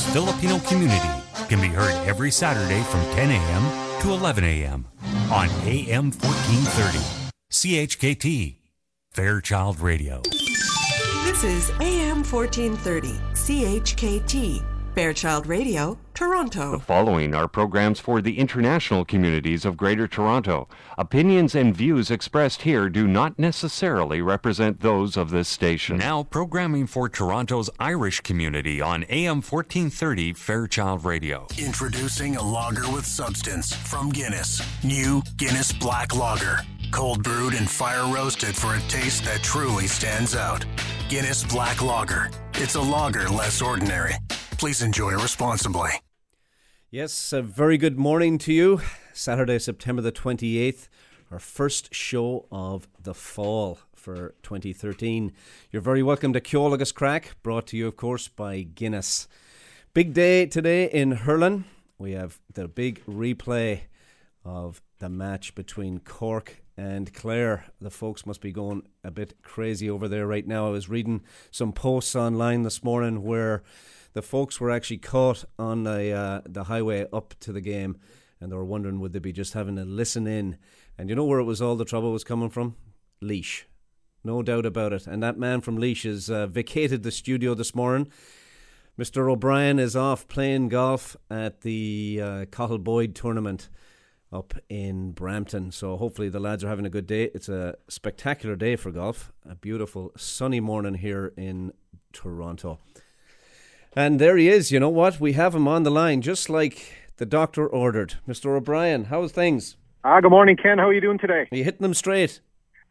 Filipino community can be heard every Saturday from 10 a.m. to 11 a.m. on AM 1430. CHKT, Fairchild Radio. This is AM 1430, CHKT, Fairchild Radio, Toronto. The following are programs for the international communities of Greater Toronto. Opinions and views expressed here do not necessarily represent those of this station. Now, programming for Toronto's Irish community on AM 1430 Fairchild Radio. Introducing a lager with substance from Guinness. New Guinness Black Lager. Cold brewed and fire roasted for a taste that truly stands out. Guinness Black Lager. It's a lager less ordinary. Please enjoy responsibly. Yes, a very good morning to you. Saturday, September the 28th, our first show of the fall for 2013. You're very welcome to Ceol Agus Craic, brought to you, of course, by Guinness. Big day today in hurling. We have the big replay of the match between Cork and Clare. The folks must be going a bit crazy over there right now. I was reading some posts online this morning where the folks were actually caught on the uh, the highway up to the game, and they were wondering would they be just having to listen in. And you know where it was all the trouble was coming from? Laois, no doubt about it. And that man from Laois has uh, vacated the studio this morning. Mr. O'Brien is off playing golf at the uh, Boyd tournament up in Brampton. So hopefully the lads are having a good day. It's a spectacular day for golf. A beautiful sunny morning here in Toronto. And there he is. You know what? We have him on the line, just like the doctor ordered. Mr. O'Brien, how's things? Ah, good morning, Ken. How are you doing today? Are you hitting them straight?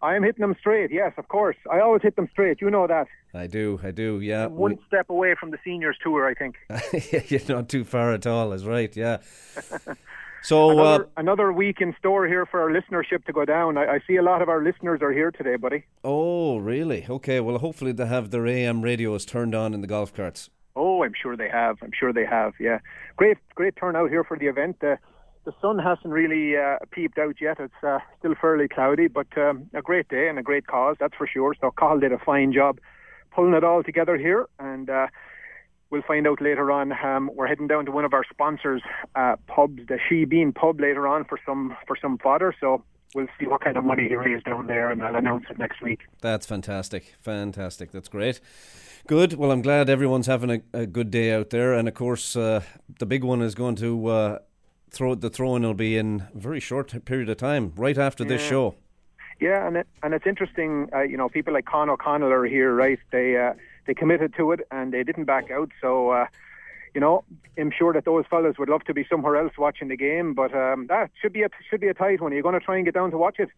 I am hitting them straight. Yes, of course. I always hit them straight. You know that. I do. I do. Yeah. I'm one step away from the seniors tour, I think. You're not too far at all. Is right. Yeah. So another, uh, another, week in store here for our listenership to go down. I, I, see a lot of our listeners are here today, buddy. Oh, really? Okay. Well, hopefully they have their AM radios turned on in the golf carts. Oh, I'm sure they have. I'm sure they have. Yeah, great, great turnout here for the event. Uh, the sun hasn't really uh, peeped out yet. It's uh, still fairly cloudy, but um, a great day and a great cause, that's for sure. So Cathal did a fine job pulling it all together here, and uh, we'll find out later on. Um, we're heading down to one of our sponsors' uh, pubs, the Shebeen Pub, later on for some for some fodder. So we'll see what kind of money he raised down there, and I'll announce it next week. That's fantastic, fantastic. That's great. Good. Well, I'm glad everyone's having a, a good day out there, and of course, uh, the big one is going to uh, throw the throwing will be in a very short period of time, right after yeah. this show. Yeah, and it, and it's interesting. Uh, you know, people like Con O'Connell are here, right? They uh, they committed to it and they didn't back out. So, uh, you know, I'm sure that those fellas would love to be somewhere else watching the game, but um, that should be a should be a tight one. Are you going to try and get down to watch it?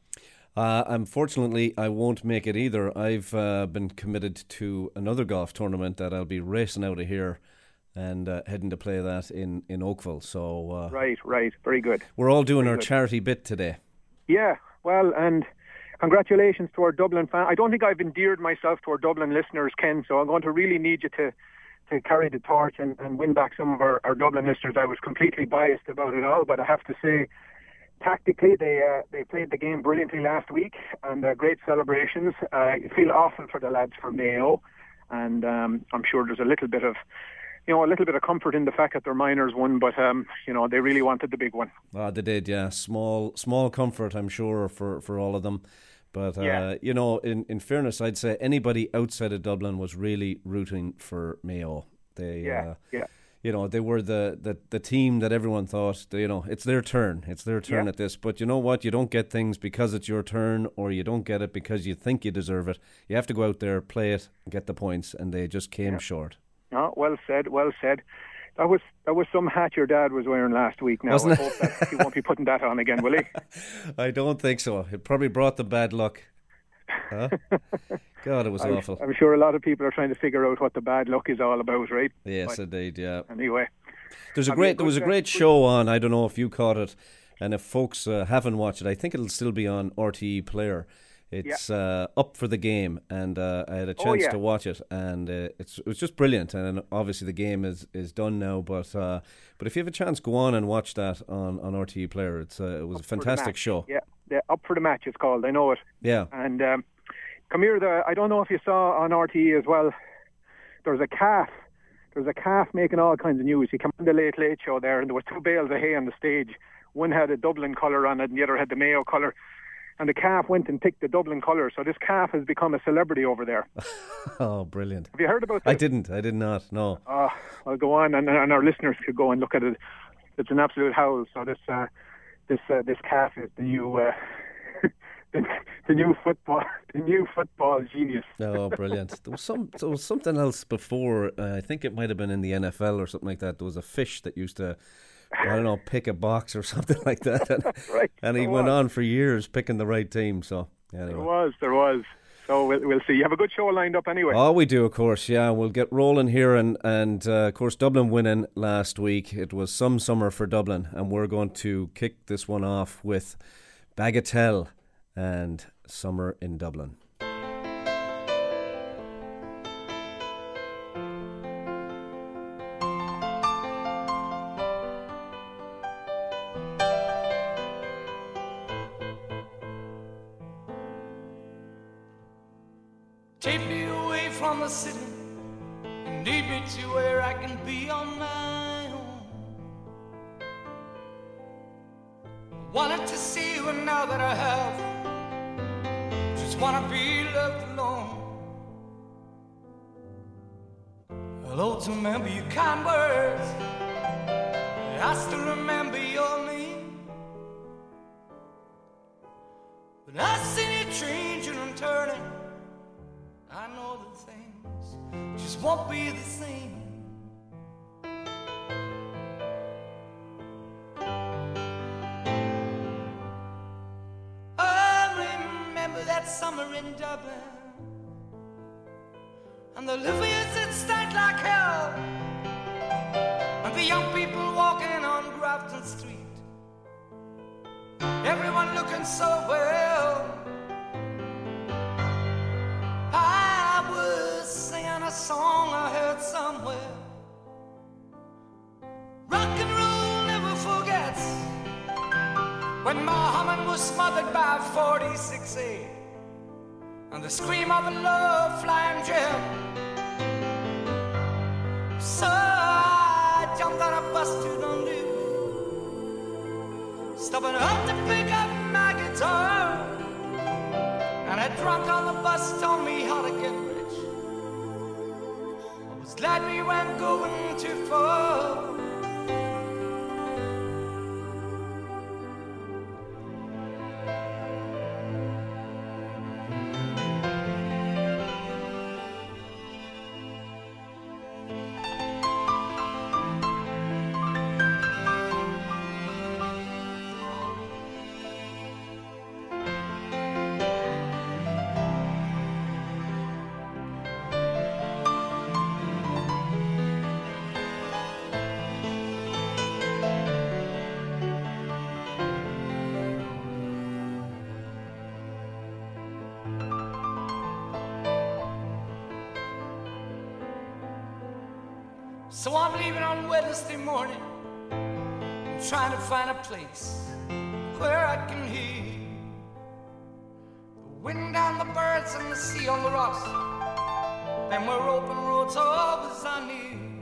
Uh, unfortunately, I won't make it either. I've uh, been committed to another golf tournament that I'll be racing out of here and uh, heading to play that in, in Oakville. So uh, right, right, very good. We're all doing very our good. charity bit today. Yeah, well, and congratulations to our Dublin fan. I don't think I've endeared myself to our Dublin listeners, Ken. So I'm going to really need you to to carry the torch and, and win back some of our, our Dublin listeners. I was completely biased about it all, but I have to say tactically, they uh, they played the game brilliantly last week, and uh, great celebrations. Uh, I feel awful for the lads from Mayo, and um, I'm sure there's a little bit of, you know, a little bit of comfort in the fact that their minors won, but um, you know, they really wanted the big one. Ah, they did, yeah. Small small comfort, I'm sure, for, for all of them. But uh, Yeah. you know, in, in fairness, I'd say anybody outside of Dublin was really rooting for Mayo. They, Yeah, uh, yeah. You know, they were the, the, the team that everyone thought, you know, it's their turn. It's their turn Yeah. at this. But you know what? You don't get things because it's your turn or you don't get it because you think you deserve it. You have to go out there, play it, and get the points, and they just came short. No, well said, well said. That was that was some hat your dad was wearing last week. Now Wasn't I hope that he won't be putting that on again, will he? I don't think so. It probably brought the bad luck. Huh? God, it was I'm, awful. I'm sure a lot of people are trying to figure out what the bad luck is all about, right? Yes, But indeed, yeah. anyway, There's a great there was a great show on. I don't know if you caught it, and if folks uh, haven't watched it, I think it'll still be on RTE Player. It's uh, up for the game, and uh, I had a Oh, chance yeah. to watch it, and uh, it's it was just brilliant. And obviously the game is, is done now, but uh, but if you have a chance, go on and watch that on, on RTE Player. It's uh, it was a fantastic show. Yeah, the up for the match. It's called. I know it. Yeah. And um, come here. The I don't know if you saw on RTE as well. There's a calf there was a calf making all kinds of news. He came on the Late Late Show there, and there were two bales of hay on the stage. One had a Dublin colour on it, and the other had the Mayo colour. And the calf went and picked the Dublin colour, so this calf has become a celebrity over there. oh, brilliant! Have you heard about? This? I didn't. I did not. No. Oh, I'll go on, and, and our listeners could go and look at it. It's an absolute howl. So this uh, this uh, this calf is the new. Uh, the, the new football, the new football genius. oh, brilliant! There was some, there was something else before. Uh, I think it might have been in the NFL or something like that. There was a fish that used to, I don't know, pick a box or something like that. And, right. And he went on for years picking the right team. So anyway. There was, there was. So we'll, we'll see. You have a good show lined up anyway. Oh, we do, of course. Yeah, we'll get rolling here, and and uh, of course Dublin winning last week. It was some summer for Dublin, and we're going to kick this one off with Bagatelle and Summer in Dublin. Take me away from the city and lead me to where I can be on my own. Wanted to see you, and now that I have, wanna be left alone. Hello to remember your kind words. I still remember your name. But I seen you changing and turning. I know that things just won't be the same. In Dublin, and the Livias that stank like hell, and the young people walking on Grafton Street. Everyone looking so well. I was singing a song I heard somewhere. Rock and roll never forgets when Muhammad was smothered by 46A and the scream of a love flying jet. So I jumped on a bus to Dundee, stopping up to pick up my guitar. And a drunk on the bus told me how to get rich. I was glad we weren't going too far. So I'm leaving on Wednesday morning. I'm trying to find a place where I can hear the wind and the birds and the sea on the rocks. Then we're open roads always I need.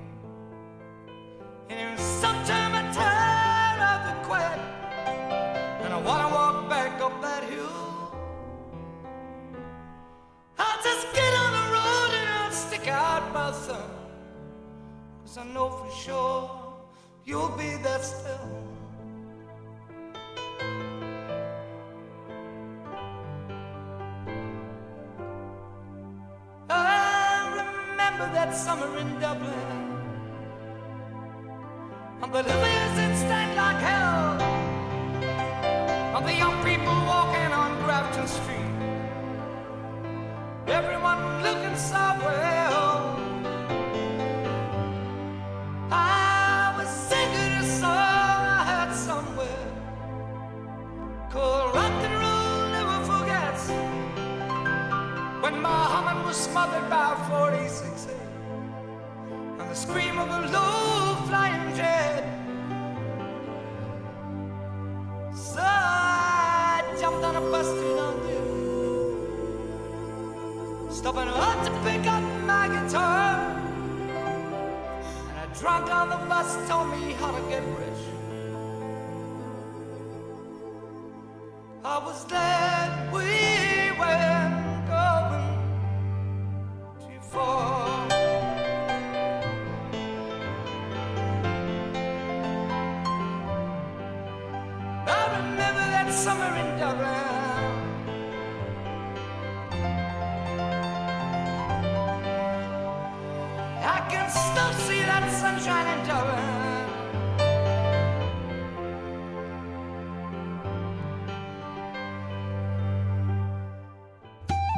Cause I know for sure you'll be there still. I remember that summer in Dublin. And the lilies that stand like hell. And the young people walking on Grafton Street. Everyone looking so I can still see that sunshine in Dublin.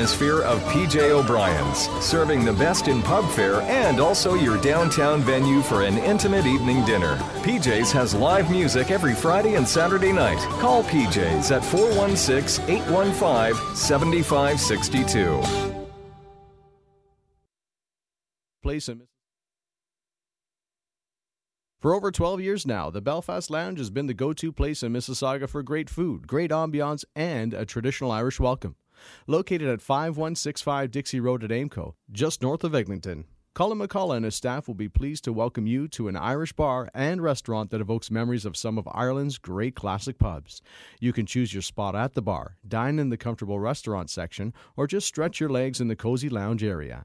of PJ O'Brien's, serving the best in pub fare and also your downtown venue for an intimate evening dinner. PJ's has live music every Friday and Saturday night. Call PJ's at 416 815 7562. place in For over 12 years now, the Belfast Lounge has been the go to place in Mississauga for great food, great ambiance, and a traditional Irish welcome. Located at 5165 Dixie Road at Aimco, just north of Eglinton. Colin McCullough and his staff will be pleased to welcome you to an Irish bar and restaurant that evokes memories of some of Ireland's great classic pubs. You can choose your spot at the bar, dine in the comfortable restaurant section, or just stretch your legs in the cozy lounge area.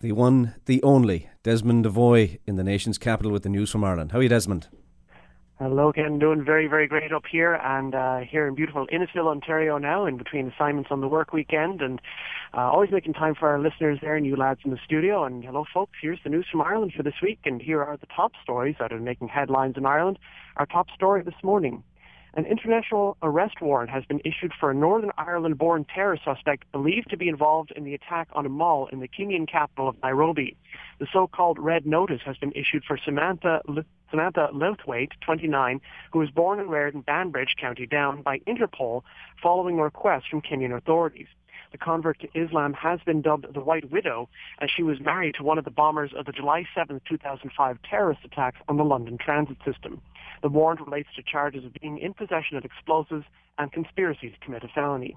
the one, the only, Desmond Devoy in the nation's capital with the news from Ireland. How are you, Desmond? Hello, Ken. Doing very, very great up here and uh, here in beautiful Innisfil, Ontario now, in between assignments on the work weekend, and uh, always making time for our listeners there and you lads in the studio. And hello, folks. Here's the news from Ireland for this week, and here are the top stories that are making headlines in Ireland. Our top story this morning. An international arrest warrant has been issued for a Northern Ireland-born terror suspect believed to be involved in the attack on a mall in the Kenyan capital of Nairobi. The so-called red notice has been issued for Samantha L- Samantha Lewthwaite, 29, who was born and reared in Banbridge, County Down, by Interpol following a request from Kenyan authorities. The convert to Islam has been dubbed the White Widow as she was married to one of the bombers of the July 7, 2005 terrorist attacks on the London transit system. The warrant relates to charges of being in possession of explosives and conspiracy to commit a felony.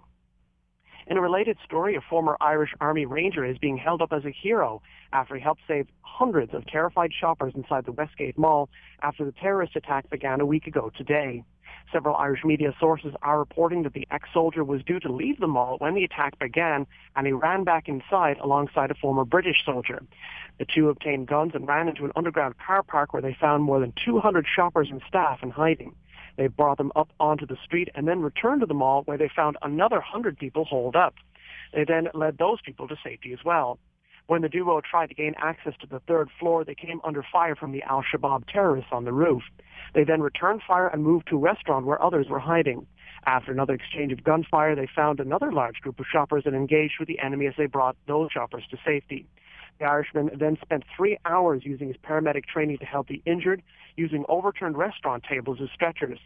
In a related story, a former Irish Army Ranger is being held up as a hero after he helped save hundreds of terrified shoppers inside the Westgate Mall after the terrorist attack began a week ago today. Several Irish media sources are reporting that the ex-soldier was due to leave the mall when the attack began and he ran back inside alongside a former British soldier. The two obtained guns and ran into an underground car park where they found more than 200 shoppers and staff in hiding. They brought them up onto the street and then returned to the mall where they found another 100 people holed up. They then led those people to safety as well. When the duo tried to gain access to the third floor, they came under fire from the Al-Shabaab terrorists on the roof. They then returned fire and moved to a restaurant where others were hiding. After another exchange of gunfire, they found another large group of shoppers and engaged with the enemy as they brought those shoppers to safety. The Irishman then spent three hours using his paramedic training to help the injured, using overturned restaurant tables as stretchers.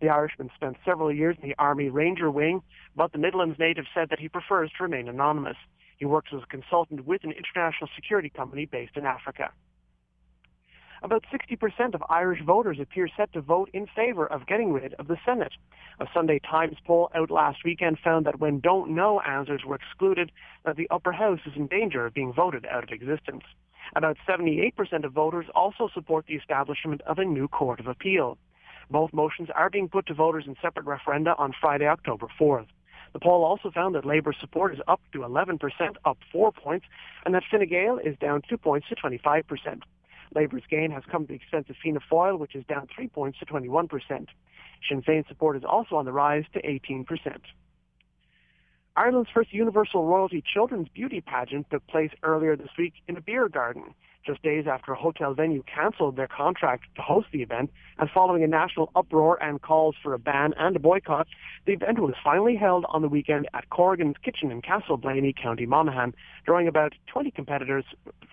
The Irishman spent several years in the Army Ranger Wing, but the Midlands native said that he prefers to remain anonymous. He works as a consultant with an international security company based in Africa. About 60% of Irish voters appear set to vote in favor of getting rid of the Senate. A Sunday Times poll out last weekend found that when don't know answers were excluded, that the upper house is in danger of being voted out of existence. About 78% of voters also support the establishment of a new court of appeal. Both motions are being put to voters in separate referenda on Friday, October 4th. The poll also found that Labour support is up to 11%, up four points, and that Fine Gael is down two points to 25%. Labour's gain has come at the expense of Fianna Fáil, which is down three points to 21%. Sinn Féin support is also on the rise to 18%. Ireland's first universal royalty children's beauty pageant took place earlier this week in a beer garden, just days after a hotel venue cancelled their contract to host the event, and following a national uproar and calls for a ban and a boycott, the event was finally held on the weekend at Corrigan's Kitchen in Castleblayney, County Monaghan, drawing about 20 competitors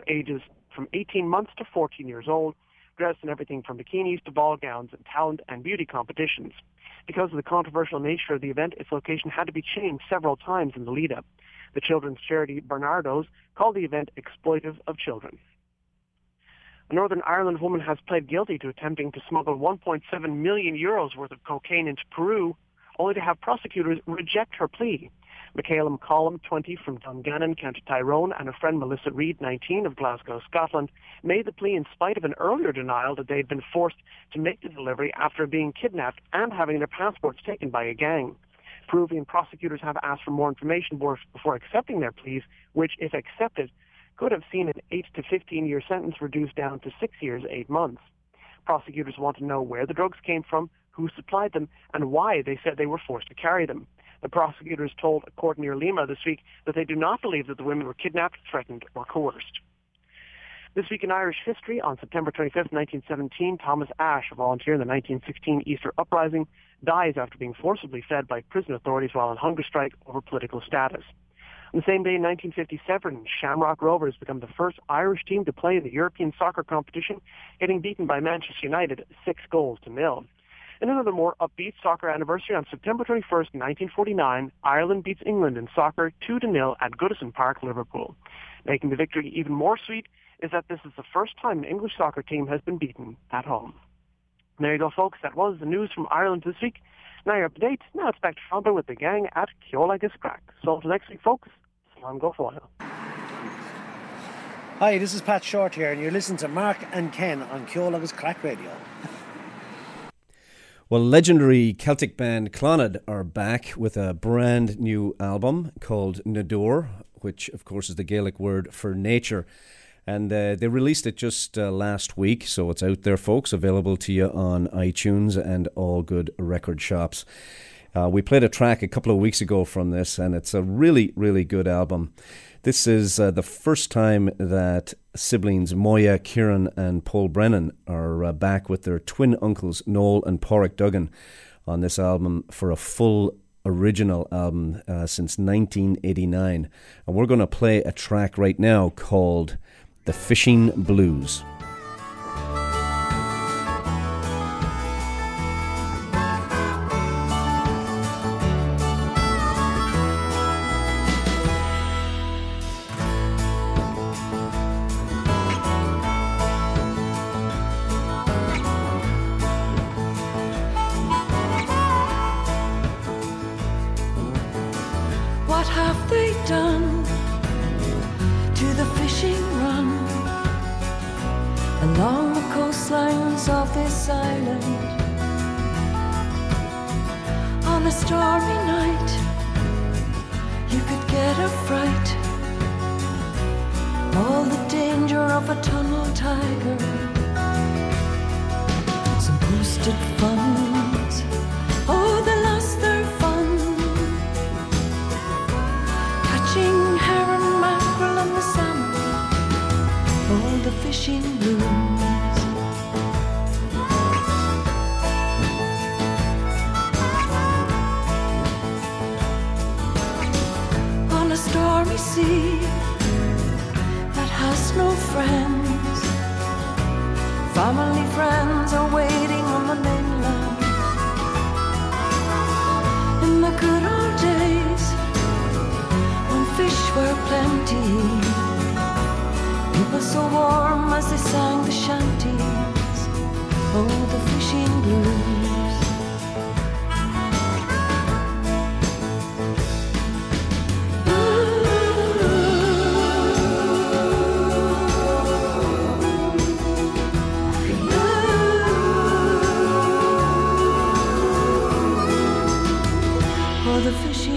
ages from 18 months to 14 years old, dressed in everything from bikinis to ball gowns and talent and beauty competitions. Because of the controversial nature of the event, its location had to be changed several times in the lead-up. The children's charity Barnardo's called the event exploitive of children. A Northern Ireland woman has pled guilty to attempting to smuggle 1.7 million euros worth of cocaine into Peru, only to have prosecutors reject her plea. Michaela McCollum, 20, from Dungannon, County Tyrone, and her friend Melissa Reid, 19, of Glasgow, Scotland, made the plea in spite of an earlier denial that they had been forced to make the delivery after being kidnapped and having their passports taken by a gang. Peruvian prosecutors have asked for more information before accepting their pleas, which, if accepted, could have seen an 8 to 15 year sentence reduced down to 6 years, 8 months. Prosecutors want to know where the drugs came from, who supplied them, and why they said they were forced to carry them. The prosecutors told a court near Lima this week that they do not believe that the women were kidnapped, threatened, or coerced. This week in Irish history, on September 25, 1917, Thomas Ashe, a volunteer in the 1916 Easter Uprising, dies after being forcibly fed by prison authorities while on hunger strike over political status. On the same day in 1957, Shamrock Rovers become the first Irish team to play in the European soccer competition, getting beaten by Manchester United six goals to nil. In another more upbeat soccer anniversary on September 21st, 1949, Ireland beats England in soccer 2-0 at Goodison Park, Liverpool. Making the victory even more sweet is that this is the first time an English soccer team has been beaten at home. There you go, folks. That was the news from Ireland this week. Now you're up to date. Now it's back to Toronto with the gang at Ceol Craic. So until next week, folks, Slán go foil. Hi, this is Pat Shortt here, and you're listening to Mark and Ken on Ceol agus Craic Radio. Well, legendary Celtic band Clannad are back with a brand new album called Nádúr, which, of course, is the Gaelic word for nature. And uh, they released it just uh, last week, so it's out there, folks, available to you on iTunes and all good record shops. Uh, we played a track a couple of weeks ago from this, and it's a really, really good album. This is uh, the first time that siblings Moya, Kieran, and Paul Brennan are uh, back with their twin uncles Noel and Pádraig Duggan on this album for a full original album uh, since 1989. And we're going to play a track right now called The Fishing Blues. the fishy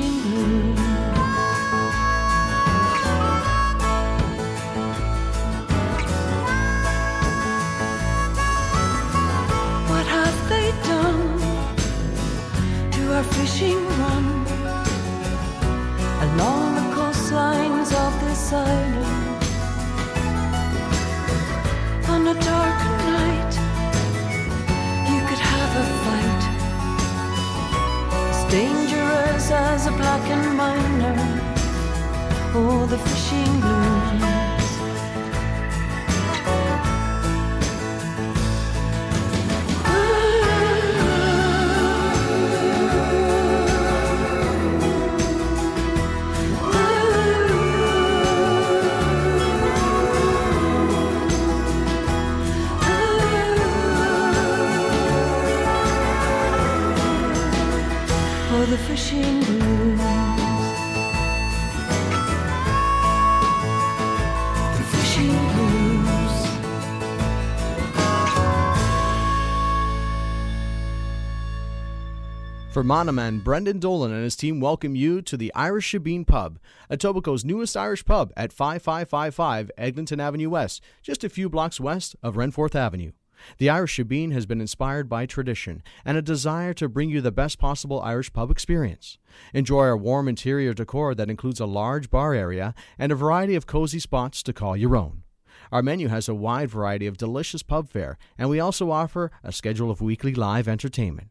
For Monoman, Brendan Dolan and his team welcome you to the Irish Shebeen Pub, Etobicoke's newest Irish pub at 5555 Eglinton Avenue West, just a few blocks west of Renforth Avenue. The Irish Shebeen has been inspired by tradition and a desire to bring you the best possible Irish pub experience. Enjoy our warm interior decor that includes a large bar area and a variety of cozy spots to call your own. Our menu has a wide variety of delicious pub fare, and we also offer a schedule of weekly live entertainment.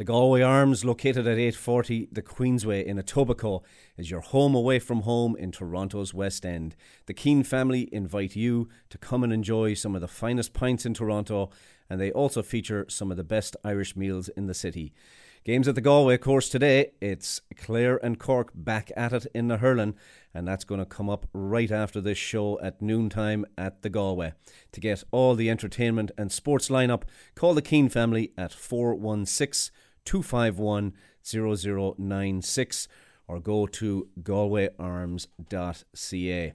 The Galway Arms, located at 840 the Queensway in Etobicoke, is your home away from home in Toronto's West End. The Keane family invite you to come and enjoy some of the finest pints in Toronto, and they also feature some of the best Irish meals in the city. Games at the Galway course today, it's Clare and Cork back at it in the hurling, and that's going to come up right after this show at noontime at the Galway. To get all the entertainment and sports lineup, call the Keane family at 416 251 0096 or go to galwayarms.ca.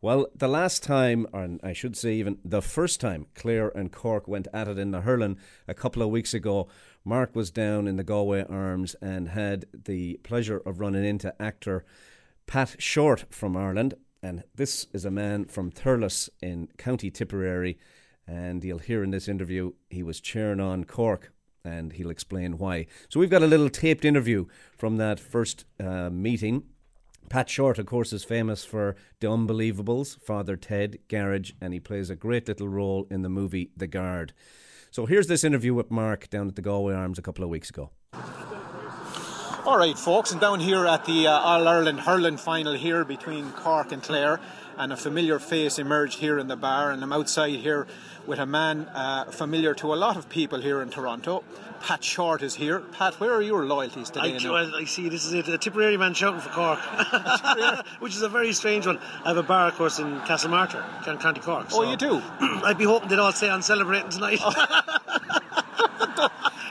Well, the last time, or I should say even the first time, Clare and Cork went at it in the hurling a couple of weeks ago, Mark was down in the Galway Arms and had the pleasure of running into actor Pat Shortt from Ireland. And this is a man from Thurles in County Tipperary. And you'll hear in this interview he was cheering on Cork and he'll explain why. So we've got a little taped interview from that first uh, meeting. Pat Shortt, of course, is famous for The Unbelievables, Father Ted, Garage, and he plays a great little role in the movie The Guard. So here's this interview with Mark down at the Galway Arms a couple of weeks ago. All right, folks, and down here at the uh, All Ireland hurling final here between Cork and Clare, and a familiar face emerged here in the bar, and I'm outside here with a man uh, familiar to a lot of people here in Toronto. Pat Shortt is here. Pat, where are your loyalties today? I, well, I see this is it, a Tipperary man shouting for Cork, which is a very strange one. I have a bar, of course, in Castlemartyr, County Cork. Oh, you do? I'd be hoping they'd all stay on celebrating tonight.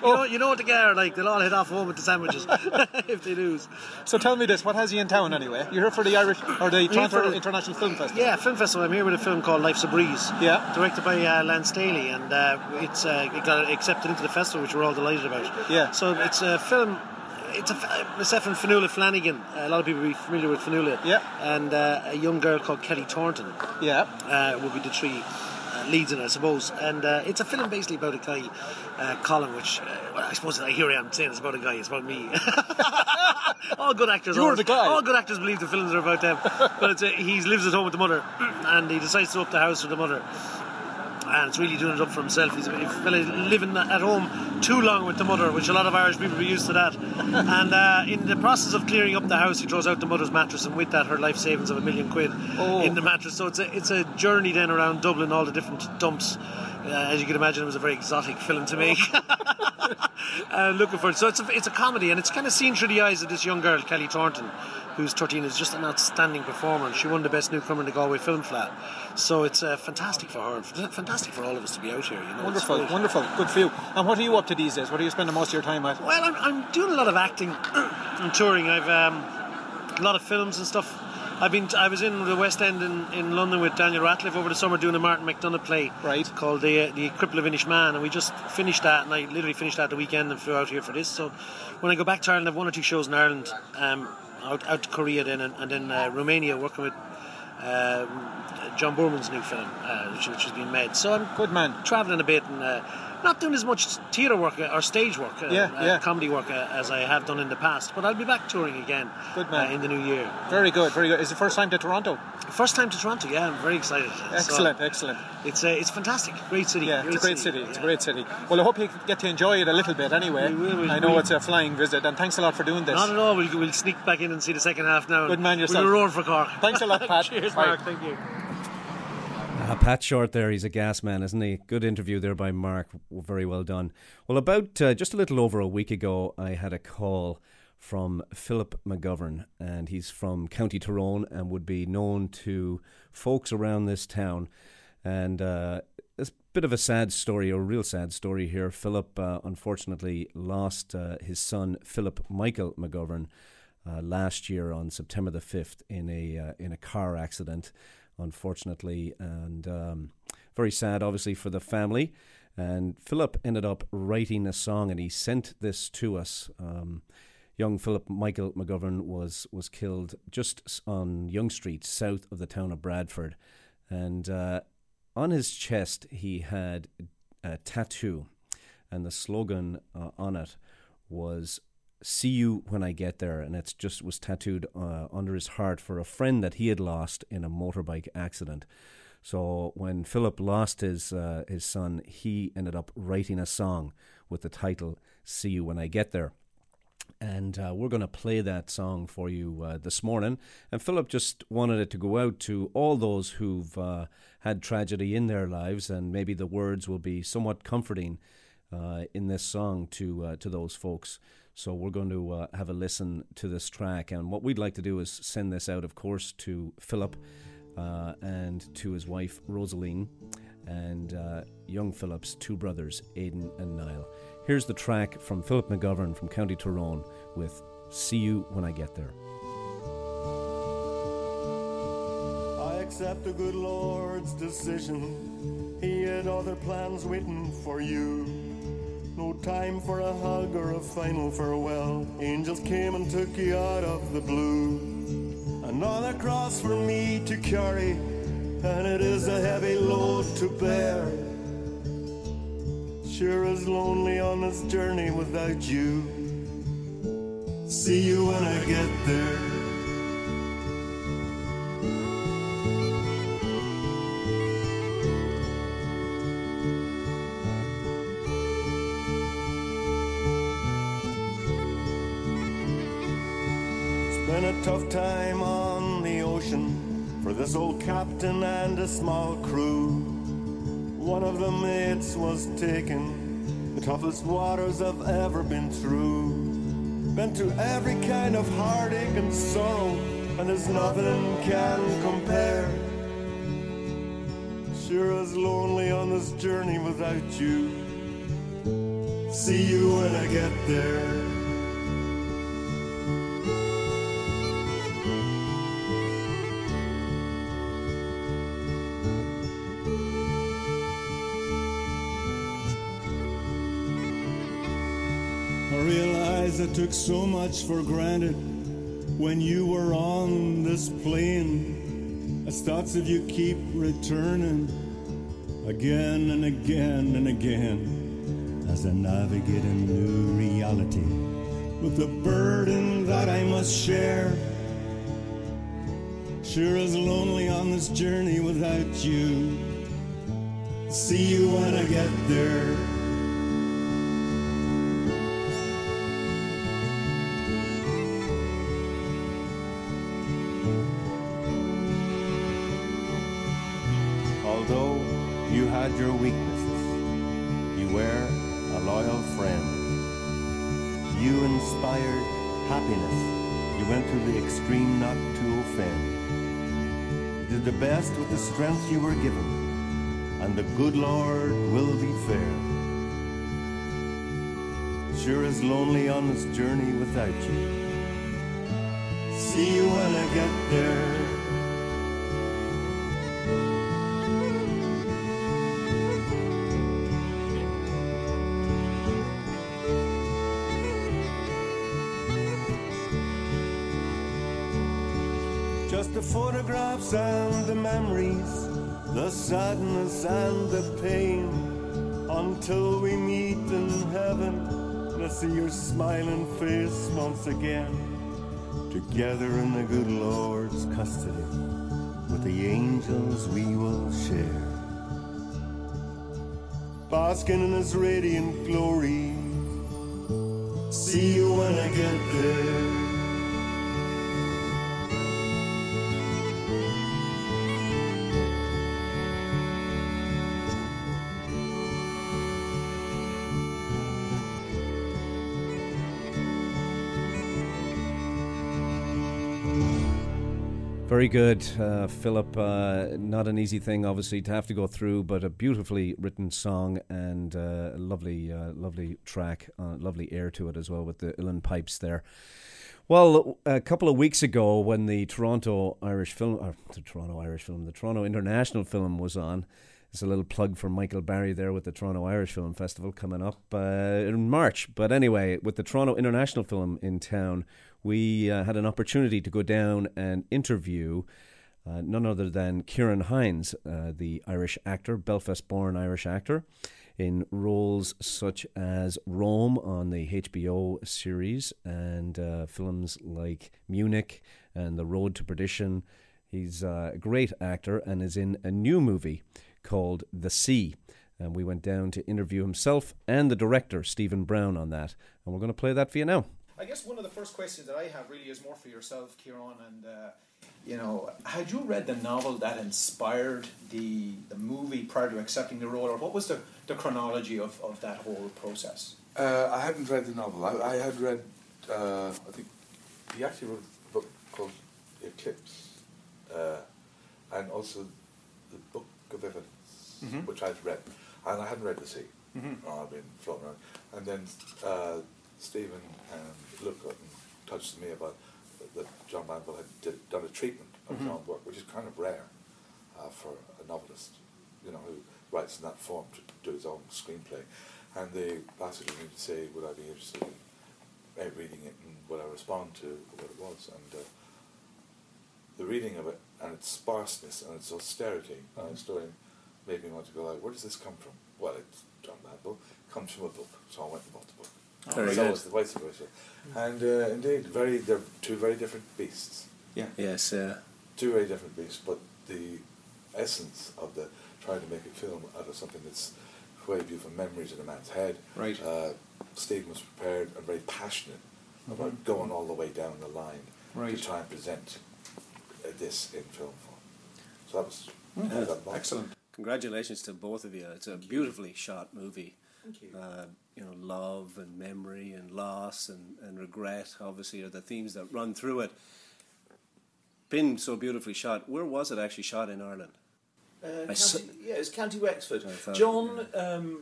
know, you know what the guy are like, they'll all head off home with the sandwiches if they lose. So tell me this: what has you in town anyway? You're here for the Irish or the here Toronto for- International Film Festival? Yeah, film festival. I'm here with a film called Life's a Breeze. Yeah. Directed by uh, Lance Daly, and uh, it's uh, it got accepted into the festival, which we're all delighted about. Yeah. So it's a film. It's a set from Fionnula Flanagan. A lot of people will be familiar with Fionnula. Yeah. And uh, a young girl called Kelly Thornton. Yeah. Uh, will be the three uh, leads in it, I suppose. And uh, it's a film basically about a guy, uh, Colin, which uh, well, I suppose here I am saying it's about a guy. It's about me. all good actors. You're always- the guy. All good actors believe the films are about them. but a, he lives at home with the mother, and he decides to up the house with the mother. And it's really doing it up for himself. He's living at home too long with the mother, which a lot of Irish people are used to that. and uh, in the process of clearing up the house, he throws out the mother's mattress, and with that, her life savings of a million quid Oh. in the mattress. So it's a it's a journey then around Dublin, all the different dumps. Uh, as you can imagine, it was a very exotic film to make. uh, looking for it. So it's a, it's a comedy, and it's kind of seen through the eyes of this young girl, Kelly Thornton, who's 13, is just an outstanding performer. and She won the best newcomer in the Galway Film Fleadh. So it's uh, fantastic for her, and fantastic for all of us to be out here. You know, Wonderful, wonderful, good for you. And what are you up to these days? What are you spending most of your time at? Well, I'm, I'm doing a lot of acting and touring. I've um, a lot of films and stuff. I've been. I was in the West End in, in London with Daniel Radcliffe over the summer doing a Martin McDonagh play, right? Called the the Cripple of Inishmaan, and we just finished that, and I literally finished that the weekend and flew out here for this. So when I go back to Ireland, I have one or two shows in Ireland, um, out out to Korea then, and, and then uh, Romania, working with. Um, John Boorman's new film, uh, which, which has been made. So I'm good man, traveling a bit and uh, not doing as much theatre work uh, or stage work, uh, Yeah, uh, yeah. comedy work uh, as I have done in the past. But I'll be back touring again Good man. uh, in the new year. Very good, very good. Is the first time to Toronto? First time to Toronto, yeah. I'm very excited. So, Excellent, excellent. it's uh, it's fantastic, great city. Yeah, it's a great city. It's a great city. Well, I hope you get to enjoy it a little bit anyway. We will, we- I know we- it's a flying visit, and thanks a lot for doing this. Not at all. We'll, we'll sneak back in and see the second half now. Good man yourself. We'll roar for Cork. Thanks a lot, Pat. Cheers, Bye. Mark. Thank you. Pat Shortt there, he's a gas man, isn't he? Good interview there by Mark. Very well done. Well, about uh, just a little over a week ago, I had a call from Philip McGovern, and he's from County Tyrone and would be known to folks around this town. And uh, it's a bit of a sad story, a real sad story here. Philip uh, unfortunately lost uh, his son, Philip Michael McGovern, uh, last year on September the 5th in a, uh, in a car accident unfortunately, and um, very sad, obviously, for the family. And Philip ended up writing a song, and he sent this to us. Um, young Philip Michael McGovern was was killed just on Yonge Street, south of the town of Bradford, and uh, on his chest he had a tattoo, and the slogan uh, on it was see you when I get there, and it's just was tattooed uh, under his heart for a friend that he had lost in a motorbike accident. So when Philip lost his uh, his son, he ended up writing a song with the title "See You When I Get There." And uh, we're going to play that song for you uh, this morning. And Philip just wanted it to go out to all those who've uh, had tragedy in their lives, and maybe the words will be somewhat comforting uh, in this song to uh, to those folks. So we're going to uh, have a listen to this track, and what we'd like to do is send this out, of course, to Philip uh, and to his wife Rosaline, and uh, young Philip's two brothers, Aidan and Niall. Here's the track from Philip McGovern from County Tyrone with "See You When I Get There." I accept the good Lord's decision. He had other plans waiting for you. No time for a hug or a final farewell. Angels came and took you out of the blue. Another cross for me to carry, and it is a heavy load to bear. Sure is lonely on this journey without you. See you when I get there. Old captain and a small crew. One of the mates was taken, the toughest waters I've ever been through. Been through every kind of heartache and sorrow, and there's nothing can compare. Sure as lonely on this journey without you. See you when I get there. So much for granted when you were on this plane. As thoughts of you keep returning again and again and again as I navigate a new reality with the burden that I must share. Sure as lonely on this journey without you. See you when I get there. Happiness. You went to the extreme not to offend. You did the best with the strength you were given, and the good Lord will be fair. Sure is lonely on this journey without you. See you when I get there. The photographs and the memories, the sadness and the pain. Until we meet in heaven, and I see your smiling face once again. Together in the good Lord's custody, with the angels we will share. Basking in his radiant glory. See you when I get there. Very good, uh, Philip. Uh, not an easy thing, obviously, to have to go through, but a beautifully written song and uh, a lovely, uh, lovely track, uh, lovely air to it as well with the uilleann pipes there. Well, a couple of weeks ago, when the Toronto Irish film, or the Toronto Irish film, the Toronto International Film was on, there's a little plug for Michael Barry there with the Toronto Irish Film Festival coming up uh, in March. But anyway, with the Toronto International Film in town, we uh, had an opportunity to go down and interview uh, none other than Ciaran Hinds, uh, the Irish actor, Belfast born Irish actor, in roles such as Rome on the HBO series and uh, films like Munich and The Road to Perdition. He's uh, a great actor and is in a new movie called The Sea. And we went down to interview himself and the director, Stephen Brown, on that. And we're going to play that for you now. I guess one of the first questions that I have really is more for yourself, Ciaran, and uh, you know, had you read the novel that inspired the the movie prior to accepting the role, or what was the, the chronology of, of that whole process? Uh, I hadn't read the novel. I, I had read, uh, I think, he actually wrote a book called Eclipse, uh, and also the Book of Evidence, Mhm. which I'd read, and I hadn't read The Sea. Mhm. Oh, I've been floating around, and then uh, Stephen um, looked up and touched me about that John Banville had did, done a treatment of Mhm. John's work, which is kind of rare uh, for a novelist, you know, who writes in that form to do his own screenplay. And they asked me to say, would I be interested in uh, reading it and would I respond to what it was? And uh, the reading of it and its sparseness and its austerity and its story made me want to go like, where does this come from? Well, it's John Banville. It comes from a book, so I went and bought the book. Very It's good. always the vice versa. And uh, indeed, very they're two very different beasts. Yeah. Yes. Uh, Two very different beasts, but the essence of the trying to make a film out of something that's very beautiful memories in a man's head. Right. Uh, Stephen was prepared and very passionate about Mhm. going all the way down the line Right. to try and present uh, this in film form. So that was Yeah. that was- Excellent. Congratulations to both of you. It's a beautifully shot movie. Thank you. Uh, you know, love and memory and loss and, and regret obviously are the themes that run through it. Been so beautifully shot. Where was it actually shot in Ireland? Uh, county, s- yeah, it's County Wexford. Thought- John um,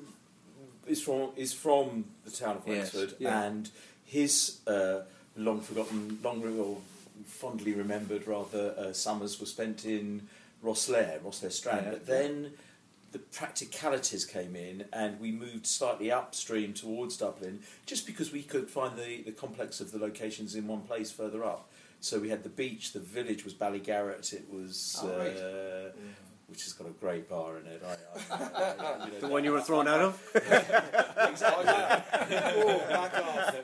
is from is from the town of Yes, Wexford, yeah. and his uh, long forgotten, long or fondly remembered rather uh, summers were spent in Rosslare, Rosslare Strand. Yeah. But then the practicalities came in, and we moved slightly upstream towards Dublin, just because we could find the, the complex of the locations in one place further up. So we had the beach, the village was Ballygarrett, it was. Oh, right. uh, Which has got a great bar in it. I, I, I, you know, The one you were thrown out of? exactly. oh, back off.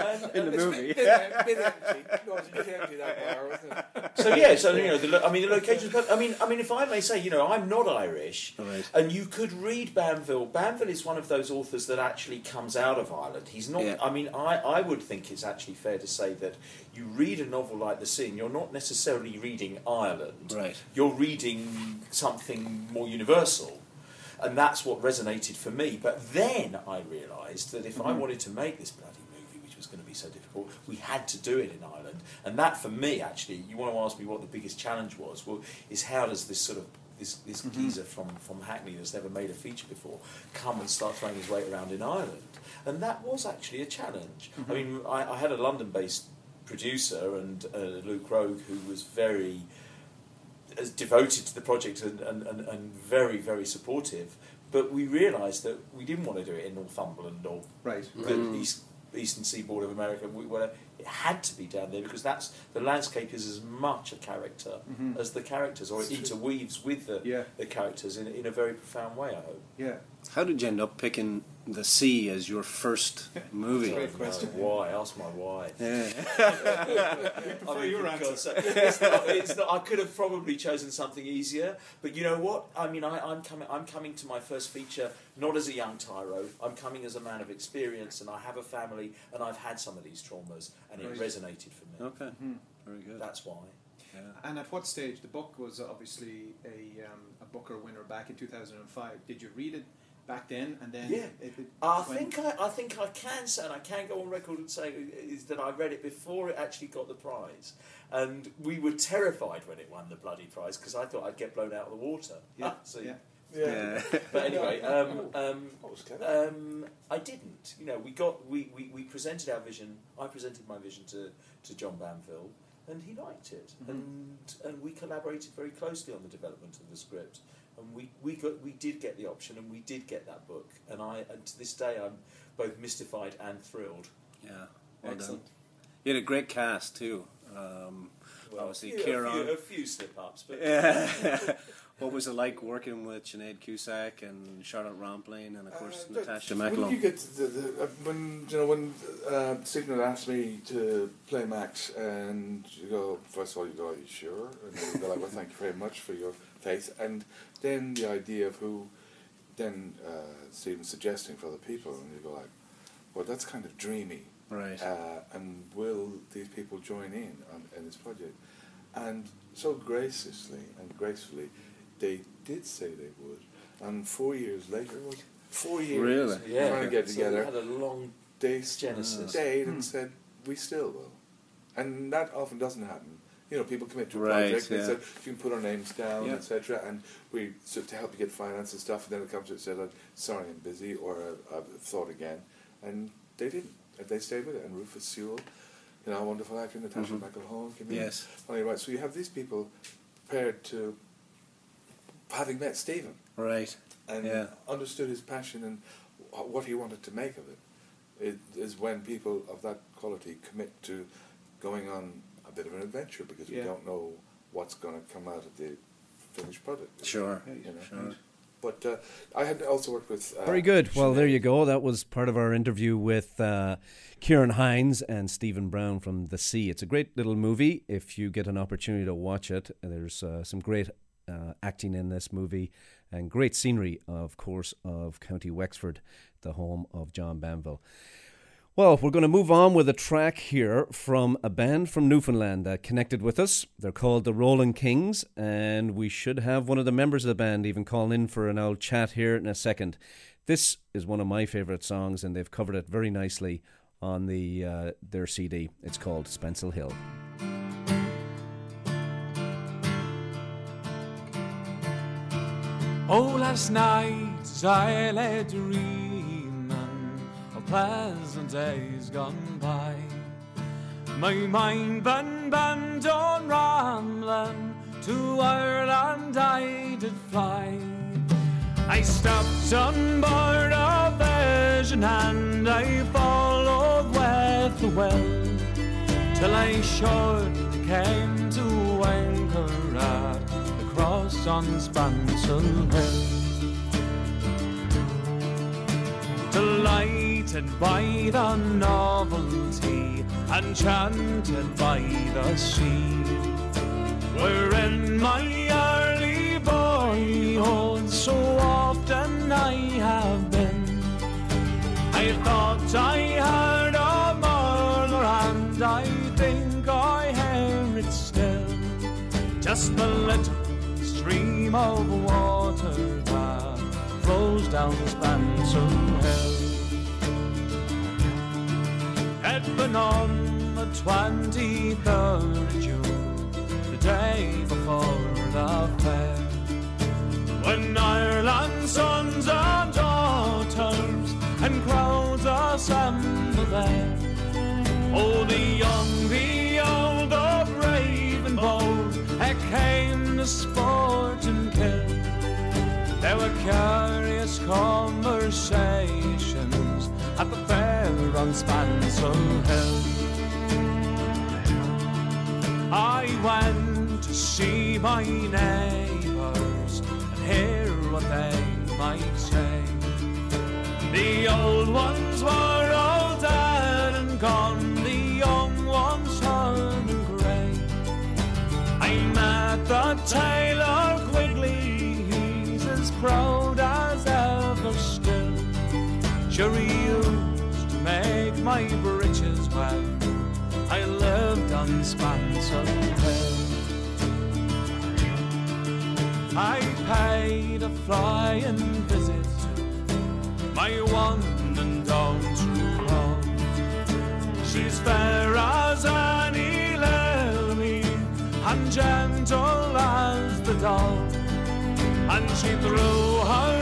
And, In the movie. Bit, bit, bit empty. No, it's a bit empty that bar, wasn't it? So yeah, so you know, the, lo- I mean, the locations. I mean, I mean, if I may say, you know, I'm not Irish, and you could read Banville. Banville is one of those authors that actually comes out of Ireland. He's not. Yeah. I mean, I, I would think it's actually fair to say that you read a novel like The Sea, you're not necessarily reading Ireland. Right. You're reading something more universal. And that's what resonated for me. But then I realised that if I Mhm. wanted to make this bloody movie, which was going to be so difficult, we had to do it in Ireland. And that, for me, actually, you want to ask me what the biggest challenge was? Well, is how does this sort of this, this Mhm. geezer from, from Hackney that's never made a feature before come and start throwing his weight around in Ireland? And that was actually a challenge. I Mhm. mean, I, I had a London-based producer and uh, Luc Roeg, who was very as devoted to the project and, and, and, and very very supportive. But we realised that we didn't want to do it in Northumberland or Right. the Mm. east, eastern seaboard of America. We, were, it had to be down there because that's the landscape is as much a character Mhm. as the characters, or it interweaves with the, the characters in, in a very profound way. I hope. Yeah. How did you end up picking The Sea as your first movie? Great question. Why? Ask my wife. Yeah. I mean, your for answer. It's not, it's not, I could have probably chosen something easier, but you know what? I mean, I, I'm coming. I'm coming to my first feature not as a young tyro. I'm coming as a man of experience, and I have a family, and I've had some of these traumas, and it resonated for me. Okay, Mhm. very good. That's why. And at what stage? The book was obviously a, um, a Booker winner back in 2005. Did you read it back then and then? Yeah. it- it I think I, I think I can say, and I can go on record and say, is that I read it before it actually got the prize, and we were terrified when it won the bloody prize because I thought I'd get blown out of the water. Yeah, so, yeah. yeah. Yeah. but anyway, um, um, That was clever. um, I didn't. You know, we got we, we, we presented our vision. I presented my vision to, to John Banville, and he liked it, Mhm. and and we collaborated very closely on the development of the script. And we, we got we did get the option, and we did get that book. And I and to this day, I'm both mystified and thrilled. Yeah, well Excellent. done. You had a great cast too. Um, Well, obviously, a few, Ciaran. a few, a few slip ups, but Yeah. what was it like working with Sinead Cusack and Charlotte Rampling and of course But Natasha When you get to the, the, uh, when you know when uh, Signal asked me to play Max, and you go first of all you go, Are you sure? And then you go like, well, thank you very much for your faith, and then the idea of who, then uh, Stephen's suggesting for other people, and you go like, well, that's kind of dreamy, Right. Uh, and will these people join in on in this project? And so graciously and gracefully, they did say they would. And four years later, was four years Really? Yeah. trying to get So together, had a long they Genesis. stayed Hmm. and said, "We still will," and that often doesn't happen. You know, people commit to a Right, project. They yeah. said, "You can put our names down, Yeah. etc." And we so to help you get finance and stuff. And then it comes to it said, like, "Sorry, I'm busy," or uh, "I've thought again," and they didn't. They stayed with it. And Rufus Sewell, you know, wonderful actor, Natasha Mhm. McElhone came in. Yes. Oh, right. So you have these people prepared to, having met Stephen, Right. and Yeah. understood his passion and what he wanted to make of it. It is when people of that quality commit to going on a bit of an adventure because we Yeah. don't know what's going to come out of the finished product. Sure, You know? sure. But uh, I had also worked with. Uh, Very good. Well, there Sinead. you go. That was part of our interview with uh, Ciaran Hinds and Stephen Brown from The Sea. It's a great little movie. If you get an opportunity to watch it, there's uh, some great uh, acting in this movie and great scenery, of course, of County Wexford, the home of John Banville. Well, we're going to move on with a track here from a band from Newfoundland that connected with us. They're called the Rolling Kings, and we should have one of the members of the band even call in for an old chat here in a second. This is one of my favourite songs, and they've covered it very nicely on the uh, their CD. It's called Spancel Hill. Oh, last night I lay dreaming of pleasant days gone by. My mind been bent on rambling to Ireland I did fly. I stopped on board a vision and I followed with the wind till I short came to anchor at the cross on Spancel Hill. Delighted by the novelty, enchanted by the sea, wherein my early boyhood so often I have been. I thought I heard a murmur, and I think I hear it still. Just the little stream of water that flows down Spancel Hill. But on the 23rd of June, the day before the fair. When Ireland's sons and daughters and crowds assemble there. Oh, the young, the old, the brave and bold, here came the sport and kill. There were curious conversations at the fair on Spancel Hill. I went to see my neighbours and hear what they might say. The old ones were all dead and gone, the young ones turning grey. I met the tailor my breeches well. I lived on Spancel Hill. I paid a flying visit to my one and only true love. She's fair as any lily and gentle as the dove. And she threw her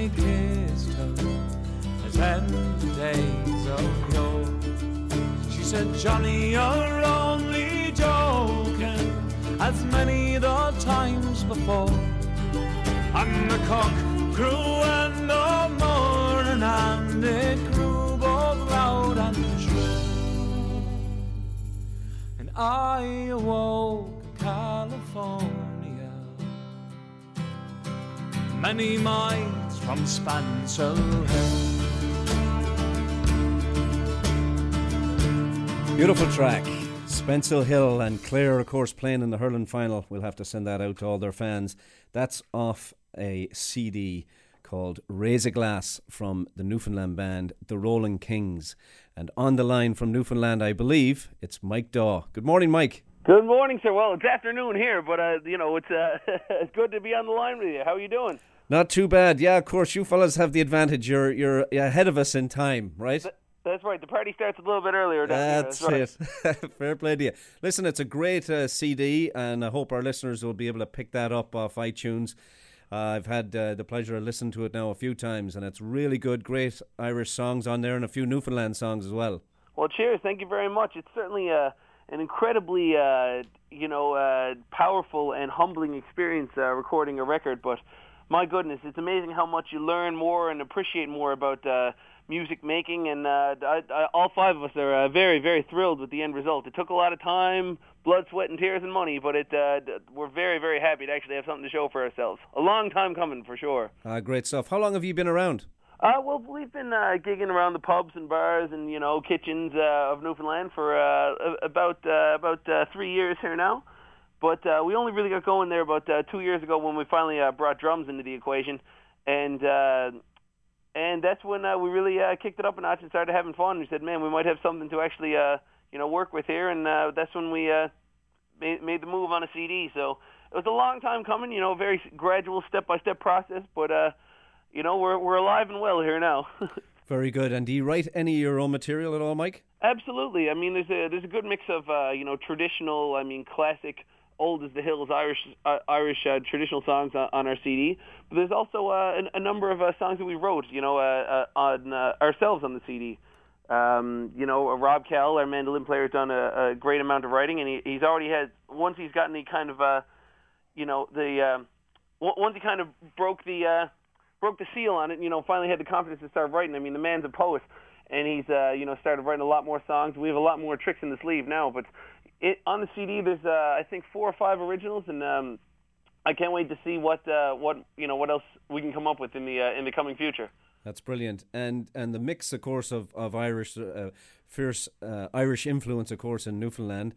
I kissed her in the days of yore. She said, Johnny, you're only joking, as many the times before. And the cock crew in the morning, and it grew both loud and shrill. And I awoke California many miles from Spancel Hill. Beautiful track. Spancel Hill and Clare, of course, playing in the hurling final. We'll have to send that out to all their fans. That's off a CD called Raise a Glass from the Newfoundland band, The Rolling Kings. And on the line from Newfoundland, I believe, it's Mike Dawe. Good morning, Mike. Good morning, sir. Well, it's afternoon here, but uh, you know it's uh, it's good to be on the line with you. How are you doing? Not too bad. Yeah, of course, you fellas have the advantage. You're you're ahead of us in time, right? That's right. The party starts a little bit earlier. Here. That's, right. it. Fair play to you. Listen, it's a great uh, CD, and I hope our listeners will be able to pick that up off iTunes. Uh, I've had uh, the pleasure of listening to it now a few times, and it's really good. Great Irish songs on there, and a few Newfoundland songs as well. Well, cheers. Thank you very much. It's certainly uh, an incredibly, uh, you know, uh, powerful and humbling experience uh, recording a record. But my goodness, it's amazing how much you learn more and appreciate more about uh, music making. And uh, I, I, all five of us are uh, very, very thrilled with the end result. It took a lot of time, blood, sweat, and tears, and money, but it uh, we're very, very happy to actually have something to show for ourselves. A long time coming, for sure. Uh, great stuff. How long have you been around? Uh, well, we've been uh, gigging around the pubs and bars and you know kitchens uh, of Newfoundland for uh, about uh, about uh, three years here now. But uh, we only really got going there about uh, two years ago when we finally uh, brought drums into the equation, and uh, and that's when uh, we really uh, kicked it up a notch and started having fun. We said, man, we might have something to actually uh, you know work with here, and uh, that's when we uh, made, made the move on a CD. So it was a long time coming, you know, very gradual, step by step process, but. Uh, you know, we're we're alive and well here now. Very good. And do you write any of your own material at all, Mike? Absolutely. I mean, there's a there's a good mix of uh, you know traditional, I mean, classic, old as the hills Irish uh, Irish uh, traditional songs on, on our CD. But there's also uh, a, a number of uh, songs that we wrote, you know, uh, uh, on uh, ourselves on the CD. Um, you know, uh, Rob Kell, our mandolin player, has done a, a great amount of writing, and he, he's already had once he's gotten the kind of, uh, you know, the uh, w- once he kind of broke the uh, broke the seal on it, you know, finally had the confidence to start writing. I mean, the man's a poet, and he's, uh, you know, started writing a lot more songs. We have a lot more tricks in the sleeve now, but it, on the CD, there's, uh, I think, four or five originals, and um, I can't wait to see what, uh, what, you know, what else we can come up with in the uh, in the coming future. That's brilliant, and and the mix, of course, of of Irish, uh, fierce uh, Irish influence, of course, in Newfoundland.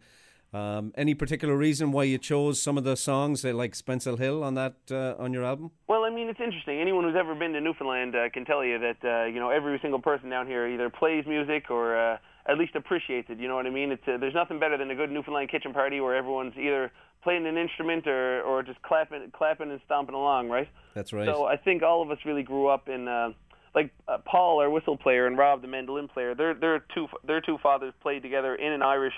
Um, any particular reason why you chose some of the songs like Spancel Hill on that uh, on your album? Well, I mean, it's interesting. Anyone who's ever been to Newfoundland uh, can tell you that uh, you know every single person down here either plays music or uh, at least appreciates it. You know what I mean? It's uh, there's nothing better than a good Newfoundland kitchen party where everyone's either playing an instrument or or just clapping clapping and stomping along, right? That's right. So I think all of us really grew up in. Uh, like uh, Paul, our whistle player, and Rob, the mandolin player, their their two their two fathers played together in an Irish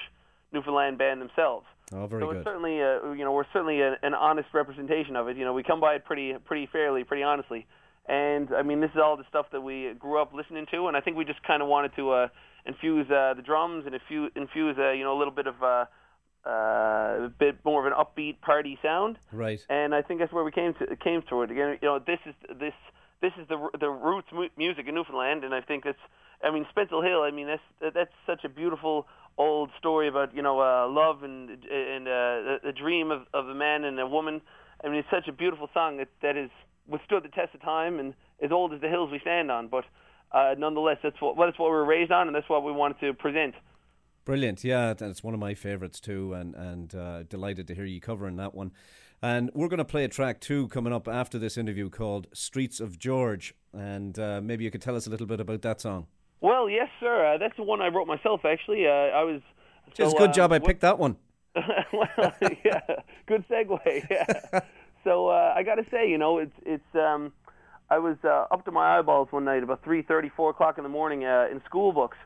Newfoundland band themselves. Oh, very so good. it's certainly, uh, you know, we're certainly a, an honest representation of it. You know, we come by it pretty, pretty fairly, pretty honestly. And I mean, this is all the stuff that we grew up listening to, and I think we just kind of wanted to uh, infuse uh, the drums and infuse, infuse, uh, you know, a little bit of uh, uh, a bit more of an upbeat party sound. Right. And I think that's where we came to came to it. Again, you know, this is this this is the the roots mu- music in Newfoundland, and I think it's. I mean, Spancel Hill. I mean, that's that's such a beautiful old story about you know uh, love and and uh, the dream of, of a man and a woman. I mean, it's such a beautiful song that that has withstood the test of time and as old as the hills we stand on. But uh, nonetheless, that's what that's what we were raised on, and that's what we wanted to present. Brilliant, yeah, and it's one of my favourites too, and and uh, delighted to hear you covering that one. And we're going to play a track too coming up after this interview called "Streets of George," and uh, maybe you could tell us a little bit about that song. Well, yes, sir. Uh, that's the one I wrote myself. Actually, uh, I was. Just so, good uh, job I picked that one. well, yeah, good segue. Yeah. so uh, I got to say, you know, it's it's. Um, I was uh, up to my eyeballs one night about three thirty, four o'clock in the morning uh, in school books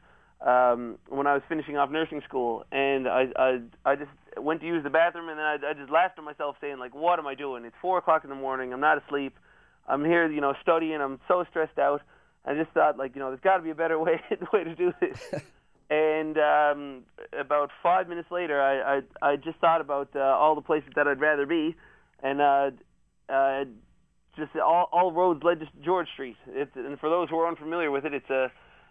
um, when I was finishing off nursing school, and I I I just went to use the bathroom, and then I, I just laughed at myself, saying like, "What am I doing? It's four o'clock in the morning. I'm not asleep. I'm here, you know, studying. I'm so stressed out." I just thought, like, you know, there's got to be a better way way to do this. and um, about five minutes later, I, I I just thought about uh, all the places that I'd rather be, and uh, uh, just all all roads led to George Street. It's, and for those who are unfamiliar with it, it's a